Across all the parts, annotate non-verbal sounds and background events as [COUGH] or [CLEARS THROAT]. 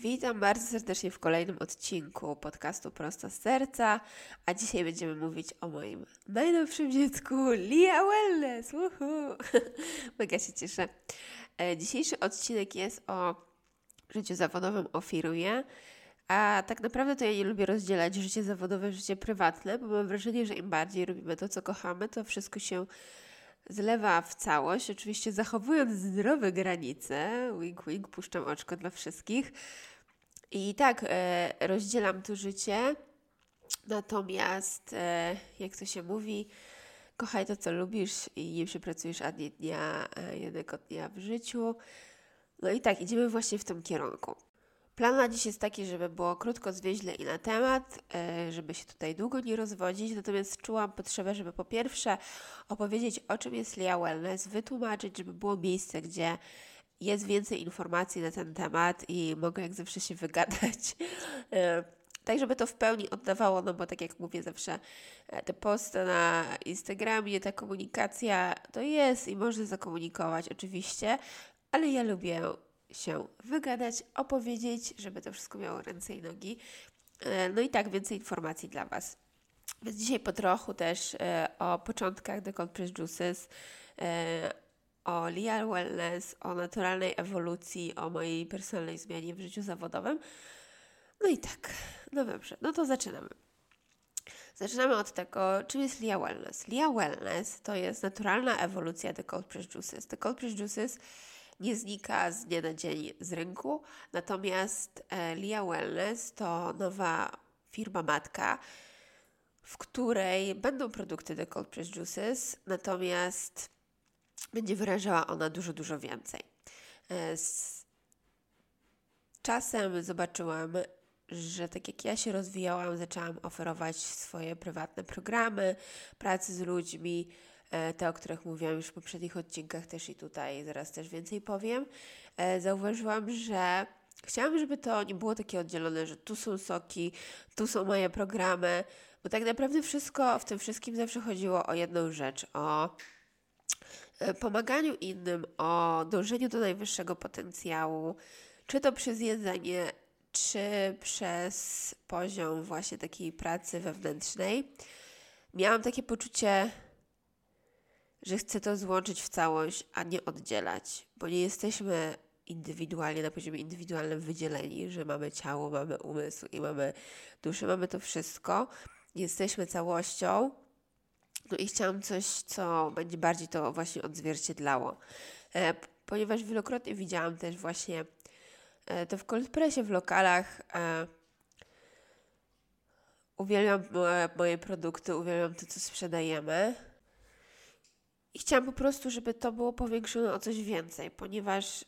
Witam bardzo serdecznie w kolejnym odcinku podcastu Prosto z Serca, a dzisiaj będziemy mówić o moim najnowszym dziecku, Lia Wellness. Uhu. [LAUGHS] Mega się cieszę. E, dzisiejszy odcinek jest o życiu zawodowym, o firmie, a tak naprawdę to ja nie lubię rozdzielać życie zawodowe, życie prywatne, bo mam wrażenie, że im bardziej robimy to, co kochamy, to wszystko się zlewa w całość, oczywiście zachowując zdrowe granice. Wink, wink, puszczam oczko dla wszystkich. I tak, e, rozdzielam tu życie, natomiast, e, jak to się mówi, kochaj to, co lubisz i nie przepracujesz ani dnia, e, jednego dnia w życiu. No i tak, idziemy właśnie w tym kierunku. Plan na dziś jest taki, żeby było krótko, zwięźle i na temat, e, żeby się tutaj długo nie rozwodzić, natomiast czułam potrzebę, żeby po pierwsze opowiedzieć o czym jest Lia Wellness, wytłumaczyć, żeby było miejsce, gdzie jest więcej informacji na ten temat i mogę jak zawsze się wygadać. E, tak, żeby to w pełni oddawało, no bo tak jak mówię zawsze, e, te posty na Instagramie, ta komunikacja to jest i można zakomunikować oczywiście, ale ja lubię się wygadać, opowiedzieć, żeby to wszystko miało ręce i nogi. E, no i tak, więcej informacji dla Was. Więc dzisiaj po trochu też o początkach The Cold Press Juices, o Lia Wellness, o naturalnej ewolucji, o mojej personalnej zmianie w życiu zawodowym. No i tak, no dobrze, no to zaczynamy. Zaczynamy od tego, czym jest Lia Wellness. Lia Wellness to jest naturalna ewolucja The Cold Press Juices. The Cold Press Juices nie znika z dnia na dzień z rynku, natomiast e, Lia Wellness to nowa firma matka, w której będą produkty The Cold Press Juices, natomiast będzie wyrażała ona dużo, dużo więcej. E, z czasem zobaczyłam, że tak jak ja się rozwijałam, zaczęłam oferować swoje prywatne programy, pracy z ludźmi, te, o których mówiłam już w poprzednich odcinkach, też i tutaj zaraz też więcej powiem. E, zauważyłam, że chciałam, żeby to nie było takie oddzielone, że tu są soki, tu są moje programy, bo tak naprawdę wszystko w tym wszystkim zawsze chodziło o jedną rzecz, o E, pomaganiu innym, o dążeniu do najwyższego potencjału, czy to przez jedzenie, czy przez poziom właśnie takiej pracy wewnętrznej. Miałam takie poczucie, że chcę to złączyć w całość, a nie oddzielać, bo nie jesteśmy indywidualnie, na poziomie indywidualnym wydzieleni, że mamy ciało, mamy umysł i mamy duszę, mamy to wszystko. Jesteśmy całością no i chciałam coś, co będzie bardziej to właśnie odzwierciedlało. E, ponieważ wielokrotnie widziałam też właśnie e, to w Coldpressie, w lokalach. E, uwielbiam moje, moje produkty, uwielbiam to, co sprzedajemy. I chciałam po prostu, żeby to było powiększone o coś więcej, ponieważ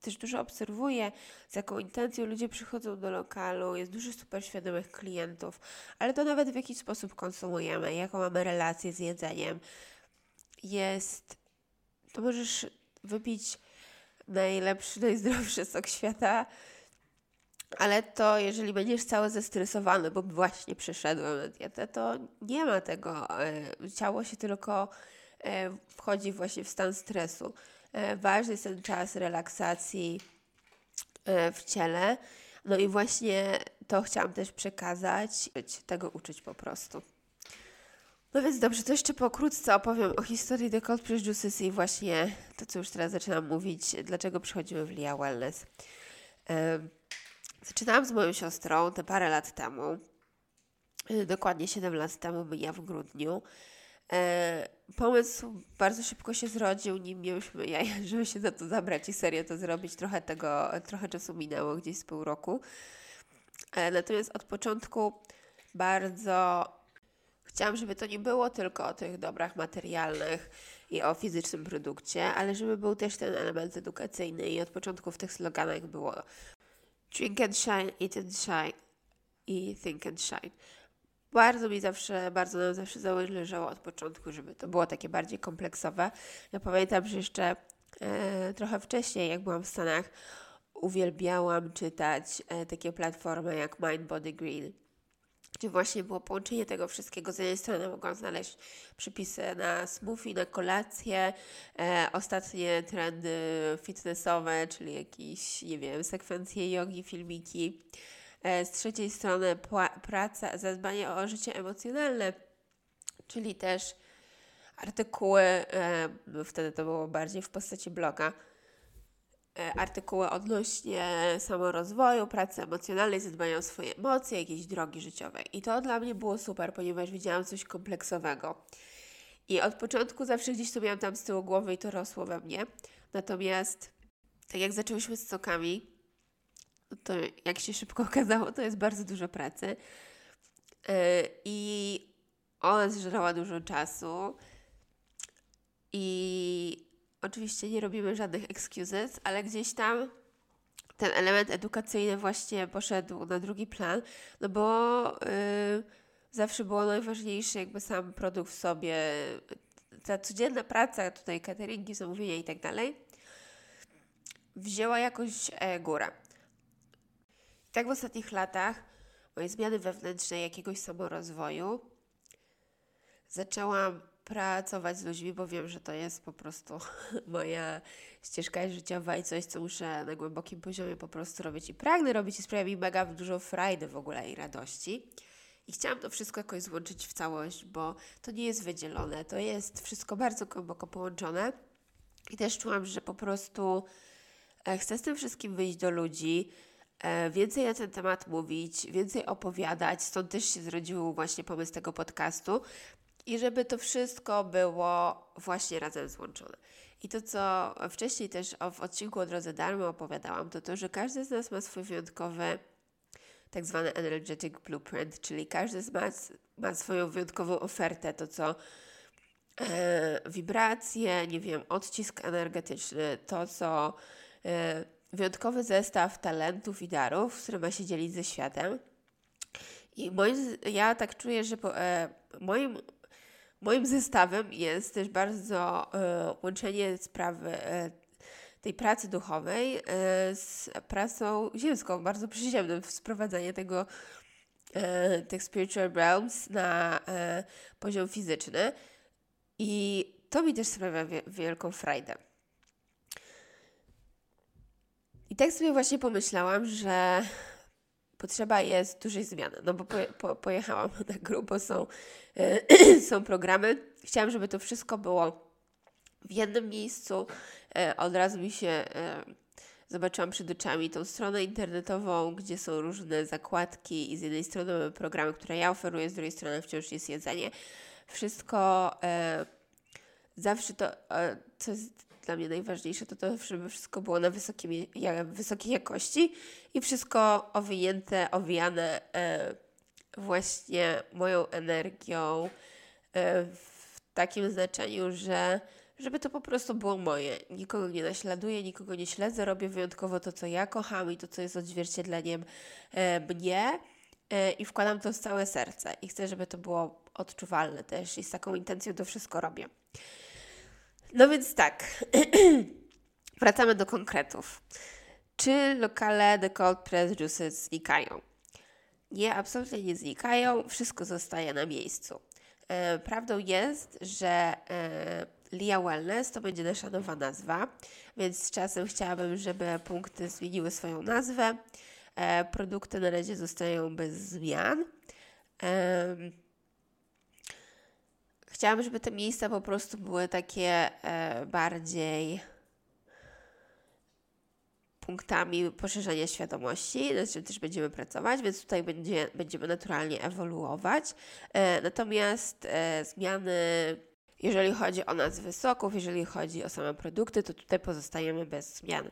też dużo obserwuję, z jaką intencją ludzie przychodzą do lokalu, jest dużo super świadomych klientów, ale to nawet w jaki sposób konsumujemy, jaką mamy relację z jedzeniem. Jest, to możesz wypić najlepszy, najzdrowszy sok świata, ale to jeżeli będziesz cały zestresowany, bo właśnie przeszedłem na dietę, to nie ma tego. E, ciało się tylko wchodzi właśnie w stan stresu. E, ważny jest ten czas relaksacji e, w ciele. No i właśnie to chciałam też przekazać, tego uczyć po prostu. No więc dobrze, to jeszcze pokrótce opowiem o historii The Cold Press Juices i właśnie to, co już teraz zaczynam mówić, dlaczego przychodzimy w Lia Wellness. Zaczynałam z moją siostrą te parę lat temu, e, dokładnie 7 lat temu, ja w grudniu. Pomysł bardzo szybko się zrodził, nim mieliśmy [LAUGHS] ja, żeby się za to zabrać i serio to zrobić. Trochę tego, trochę czasu minęło, gdzieś z pół roku. E, natomiast od początku bardzo chciałam, żeby to nie było tylko o tych dobrach materialnych i o fizycznym produkcie, ale żeby był też ten element edukacyjny i od początku w tych sloganach było Drink and shine, eat and shine i think and shine. Bardzo mi zawsze, bardzo nam zawsze zależało od początku, żeby to było takie bardziej kompleksowe. Ja pamiętam, że jeszcze e, trochę wcześniej, jak byłam w Stanach, uwielbiałam czytać e, takie platformy jak Mind Body Green, gdzie właśnie było połączenie tego wszystkiego. Z jednej strony mogłam znaleźć przepisy na smoothie, na kolację, e, ostatnie trendy fitnessowe, czyli jakieś, nie wiem, sekwencje jogi, filmiki. E, z trzeciej strony praca, zadbanie o życie emocjonalne, czyli też artykuły, e, wtedy to było bardziej w postaci bloga, e, artykuły odnośnie samorozwoju, pracy emocjonalnej, zadbania o swoje emocje, jakiejś drogi życiowej. I to dla mnie było super, ponieważ widziałam coś kompleksowego. I od początku zawsze gdzieś to miałam tam z tyłu głowy i to rosło we mnie. Natomiast tak jak zaczęłyśmy z sokami, to jak się szybko [LAUGHS] okazało, to jest bardzo dużo pracy. I ona zżerała dużo czasu. I oczywiście nie robimy żadnych excuses, ale gdzieś tam ten element edukacyjny właśnie poszedł na drugi plan, no bo yy, zawsze było najważniejsze jakby sam produkt w sobie, ta codzienna praca, tutaj cateringi, zamówienia i tak dalej, wzięła jakoś e, górę. Tak w ostatnich latach moje zmiany wewnętrzne jakiegoś samorozwoju zaczęłam pracować z ludźmi, bo wiem, że to jest po prostu [LAUGHS] moja ścieżka życiowa i coś, co muszę na głębokim poziomie po prostu robić i pragnę robić i sprawia mi mega dużo frajdy w ogóle i radości. I chciałam to wszystko jakoś złączyć w całość, bo to nie jest wydzielone, to jest wszystko bardzo głęboko połączone. I też czułam, że po prostu e, chcę z tym wszystkim wyjść do ludzi, więcej na ten temat mówić, więcej opowiadać. Stąd też się zrodził właśnie pomysł tego podcastu, i żeby to wszystko było właśnie razem złączone. I to, co wcześniej też w odcinku o drodze darmo opowiadałam, to to, że każdy z nas ma swój wyjątkowy tak zwany energetic blueprint, czyli każdy z nas ma swoją wyjątkową ofertę, to co e, wibracje, nie wiem, odcisk energetyczny, to co e, wyjątkowy zestaw talentów i darów, który ma się dzielić ze światem. I moim, ja tak czuję, że po, e, moim Moim zestawem jest też bardzo e, łączenie sprawy e, tej pracy duchowej e, z pracą ziemską, bardzo przyziemnym, sprowadzanie tego, e, tych spiritual realms na e, poziom fizyczny. I to mi też sprawia wie, wielką frajdę. I tak sobie właśnie pomyślałam, że potrzeba jest dużej zmiany, no bo po, pojechałam [LAUGHS] na grubo, są, e, [CLEARS THROAT] są programy. Chciałam, żeby to wszystko było w jednym miejscu. E, od razu mi się e, zobaczyłam przed oczami tą stronę internetową, gdzie są różne zakładki i z jednej strony mamy programy, które ja oferuję, z drugiej strony wciąż jest jedzenie. Wszystko zawsze to, co jest dla mnie najważniejsze, to to, żeby wszystko było na wysokim, wysokiej jakości i wszystko owinięte, owijane e, właśnie moją energią e, w takim znaczeniu, że żeby to po prostu było moje. Nikogo nie naśladuję, nikogo nie śledzę, robię wyjątkowo to, co ja kocham i to, co jest odzwierciedleniem e, mnie i wkładam to w całe serce i chcę, żeby to było odczuwalne też i z taką intencją to wszystko robię. No więc tak, [CLEARS THROAT] wracamy do konkretów. Czy lokale The Cold Press Juices znikają? Nie, absolutnie nie znikają, wszystko zostaje na miejscu. E, prawdą jest, że e, Lia Wellness to będzie nasza nowa nazwa, więc z czasem chciałabym, żeby punkty zmieniły swoją nazwę. E, produkty na razie zostają bez zmian. E, Chciałam, żeby te miejsca po prostu były takie e, bardziej punktami poszerzania świadomości, nad czym też będziemy pracować, więc tutaj będzie, będziemy naturalnie ewoluować. E, natomiast e, zmiany, jeżeli chodzi o nazwy soków, jeżeli chodzi o same produkty, to tutaj pozostajemy bez zmian.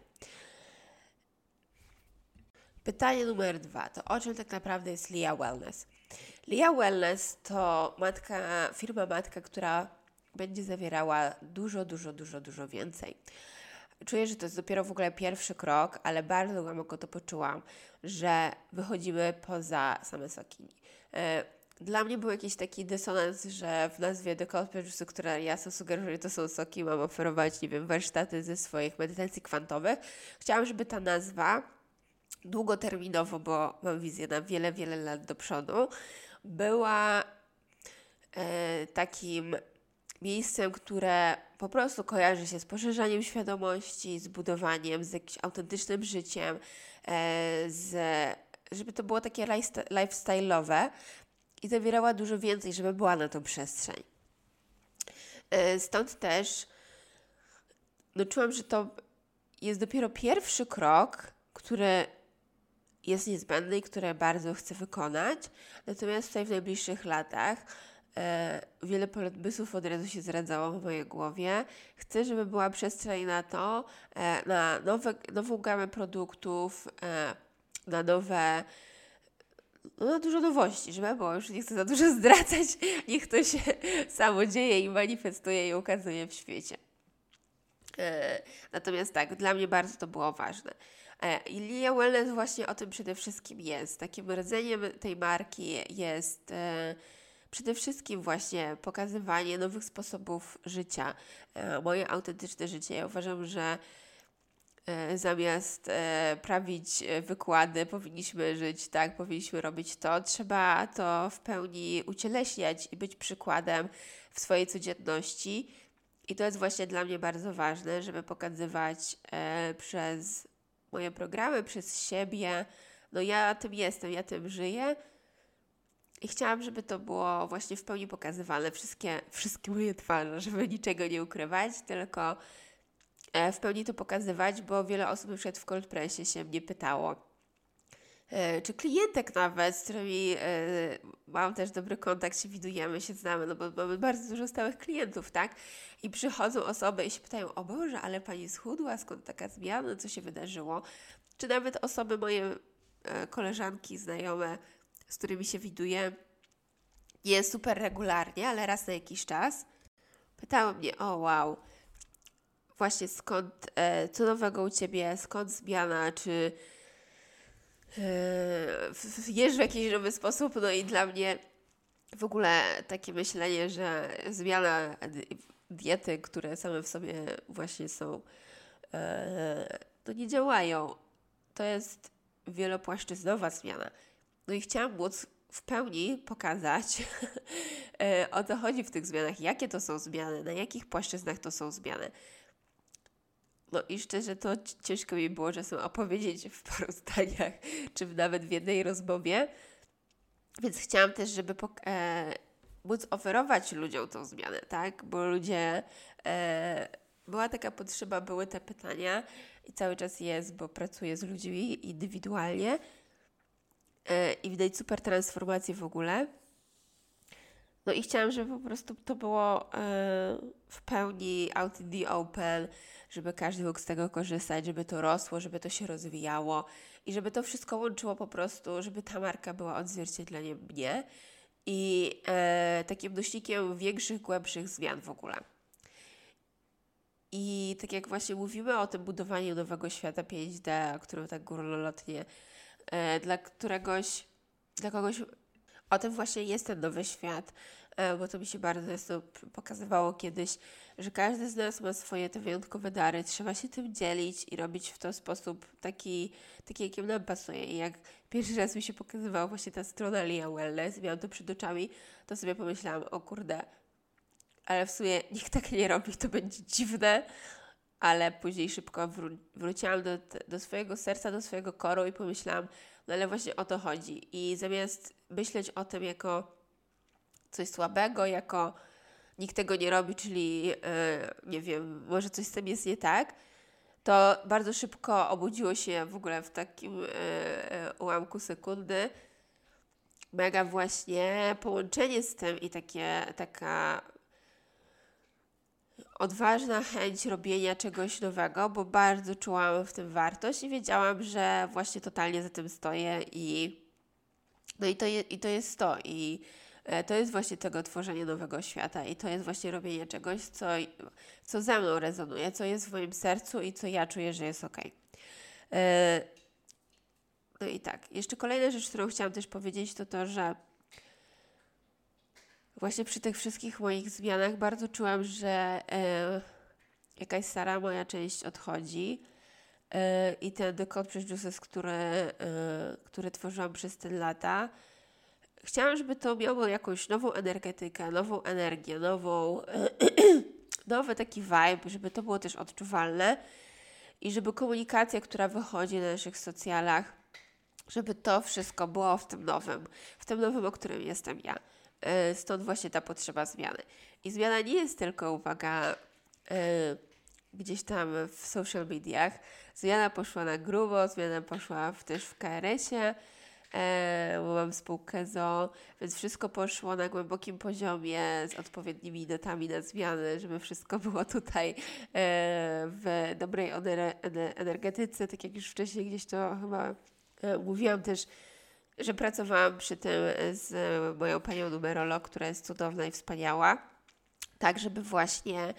Pytanie numer dwa. To o czym tak naprawdę jest Lia Wellness? Lia Wellness to matka, firma matka, która będzie zawierała dużo, dużo, dużo, dużo więcej. czuję, że to jest dopiero w ogóle pierwszy krok, ale bardzo głęboko to poczułam, że wychodzimy poza same soki. E, dla mnie był jakiś taki dysonans, że w nazwie The Producer, która jasno sugeruje, że to są soki, mam oferować, nie wiem, warsztaty ze swoich medytacji kwantowych. Chciałam, żeby ta nazwa długoterminowo, bo mam wizję na wiele, wiele lat do przodu, była e, takim miejscem, które po prostu kojarzy się z poszerzaniem świadomości, z budowaniem, z jakimś autentycznym życiem, e, z, żeby to było takie lifestyle'owe i zawierała dużo więcej, żeby była na tą przestrzeń. E, stąd też no, czułam, że to jest dopiero pierwszy krok, który jest niezbędny i które bardzo chcę wykonać. Natomiast tutaj w najbliższych latach e, wiele politbysów od razu się zradzało w mojej głowie. Chcę, żeby była przestrzeń na to, e, na nowe, nową gamę produktów, e, na nowe no, na dużo nowości, żeby było, już nie chcę za dużo [LAUGHS] zdradzać, niech to się samo dzieje i manifestuje i ukazuje w świecie. E, natomiast tak, dla mnie bardzo to było ważne. E, I Lia Wellness właśnie o tym przede wszystkim jest. Takim rdzeniem tej marki jest e, przede wszystkim właśnie pokazywanie nowych sposobów życia, e, moje autentyczne życie. Ja uważam, że zamiast prawić wykłady, powinniśmy żyć tak, powinniśmy robić to. Trzeba to w pełni ucieleśniać i być przykładem w swojej codzienności. I to jest właśnie dla mnie bardzo ważne, żeby pokazywać przez moje programy, przez siebie. No ja tym jestem, ja tym żyję. I chciałam, żeby to było właśnie w pełni pokazywane, wszystkie, wszystkie moje twarze, żeby niczego nie ukrywać, tylko e, w pełni to pokazywać, bo wiele osób przykład w Cold Pressie się mnie pytało, czy klientek nawet, z którymi e, mam też dobry kontakt, się widujemy, się znamy, no bo mamy bardzo dużo stałych klientów, tak? I przychodzą osoby i się pytają, o Boże, ale Pani schudła, skąd taka zmiana, co się wydarzyło? Czy nawet osoby moje e, koleżanki, znajome, z którymi się widuję, nie super regularnie, ale raz na jakiś czas, pytały mnie, o wow, właśnie skąd, e, co nowego u Ciebie, skąd zmiana, czy jesz w jakiś nowy sposób, no i dla mnie w ogóle takie myślenie, że zmiana diety, które same w sobie właśnie są, e, to nie działają. To jest wielopłaszczyznowa zmiana. No i chciałam móc w pełni pokazać, [LAUGHS] e, o co chodzi w tych zmianach, jakie to są zmiany, na jakich płaszczyznach to są zmiany. No i szczerze to ciężko mi było czasem opowiedzieć w paru zdaniach, czy nawet w jednej rozmowie. Więc chciałam też, żeby e, móc oferować ludziom tą zmianę, tak? Bo ludzie, e, była taka potrzeba, były te pytania i cały czas jest, bo pracuję z ludźmi indywidualnie e, i widać super transformację w ogóle. No i chciałam, żeby po prostu to było e, w pełni out in the open, żeby każdy mógł z tego korzystać, żeby to rosło, żeby to się rozwijało i żeby to wszystko łączyło po prostu, żeby ta marka była odzwierciedleniem mnie i e, takim nośnikiem większych, głębszych zmian w ogóle. I tak jak właśnie mówimy o tym budowaniu nowego świata 5D, o którym tak górnolotnie, e, dla któregoś, dla kogoś o tym właśnie jest ten nowy świat, e, bo to mi się bardzo jasno pokazywało kiedyś, że każdy z nas ma swoje te wyjątkowe dary, trzeba się tym dzielić i robić w ten sposób taki, taki jakim nam pasuje. I jak pierwszy raz mi się pokazywała właśnie ta strona Lia Wellness, miałam to przed oczami, to sobie pomyślałam, o kurde, ale w sumie nikt tak nie robi, to będzie dziwne, ale później szybko wró- wróciłam do, do swojego serca, do swojego koru i pomyślałam, no ale właśnie o to chodzi. I zamiast myśleć o tym jako coś słabego, jako nikt tego nie robi, czyli yy, nie wiem, może coś z tym jest nie tak, to bardzo szybko obudziło się w ogóle w takim yy, ułamku sekundy mega właśnie połączenie z tym i takie, taka odważna chęć robienia czegoś nowego, bo bardzo czułam w tym wartość i wiedziałam, że właśnie totalnie za tym stoję i no i to, je, i to jest to. I E, To jest właśnie tego tworzenie nowego świata i to jest właśnie robienie czegoś, co, co ze mną rezonuje, co jest w moim sercu i co ja czuję, że jest ok. No i tak, jeszcze kolejna rzecz, którą chciałam też powiedzieć, to to, że właśnie przy tych wszystkich moich zmianach bardzo czułam, że e, jakaś stara moja część odchodzi e, i ten Code Juices, który, e, który tworzyłam przez te lata, chciałam, żeby to miało jakąś nową energetykę, nową energię, nową, [CLEARS THROAT] nowy taki vibe, żeby to było też odczuwalne i żeby komunikacja, która wychodzi na naszych socjalach, żeby to wszystko było w tym nowym, w tym nowym, o którym jestem ja. E, Stąd właśnie ta potrzeba zmiany. I zmiana nie jest tylko, uwaga, e, gdzieś tam w social mediach. Zmiana poszła na grubo, zmiana poszła też w KRS-ie, e, bo mam spółkę ZO, więc wszystko poszło na głębokim poziomie z odpowiednimi datami na zmiany, żeby wszystko [LAUGHS] było tutaj w dobrej ener- ener- energetyce, tak jak już wcześniej gdzieś to chyba mówiłam też, że pracowałam przy tym z moją panią numerolog, która jest cudowna i wspaniała, tak żeby właśnie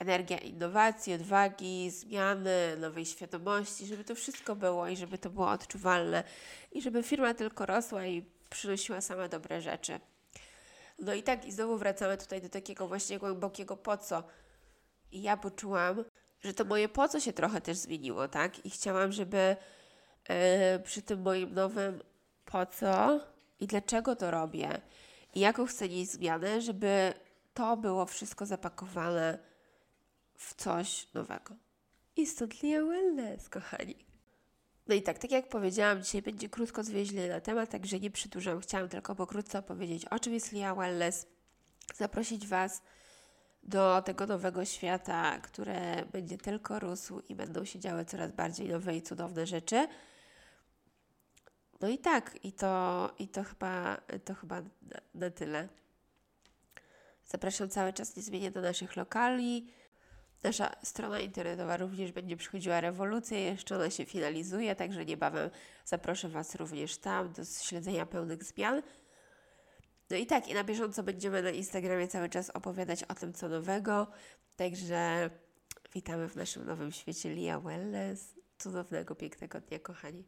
energia innowacji, odwagi, zmiany, nowej świadomości, żeby to wszystko było i żeby to było odczuwalne i żeby firma tylko rosła i przynosiła same dobre rzeczy. No i tak, i znowu wracamy tutaj do takiego właśnie głębokiego po co. I ja poczułam, że to moje po co się trochę też zmieniło, tak? I chciałam, żeby e, przy tym moim nowym po co i dlaczego to robię i jaką chcę nieść zmianę, żeby to było wszystko zapakowane w coś nowego. I stąd Lia Wellness, kochani. No i tak, tak jak powiedziałam, dzisiaj będzie krótko zwięźle na temat, także nie przedłużam. Chciałam tylko pokrótce opowiedzieć, o czym jest Lia Wellness, zaprosić Was do tego nowego świata, które będzie tylko rósł i będą się działy coraz bardziej nowe i cudowne rzeczy. No i tak, i to, i to chyba, to chyba na, na tyle. Zapraszam cały czas niezmiennie do naszych lokali. Nasza strona internetowa również będzie przychodziła rewolucja, jeszcze ona się finalizuje, także niebawem zaproszę Was również tam do śledzenia pełnych zmian. No i tak, i na bieżąco będziemy na Instagramie cały czas opowiadać o tym, co nowego. Także witamy w naszym nowym świecie Lia Wellness. Cudownego, pięknego dnia, kochani.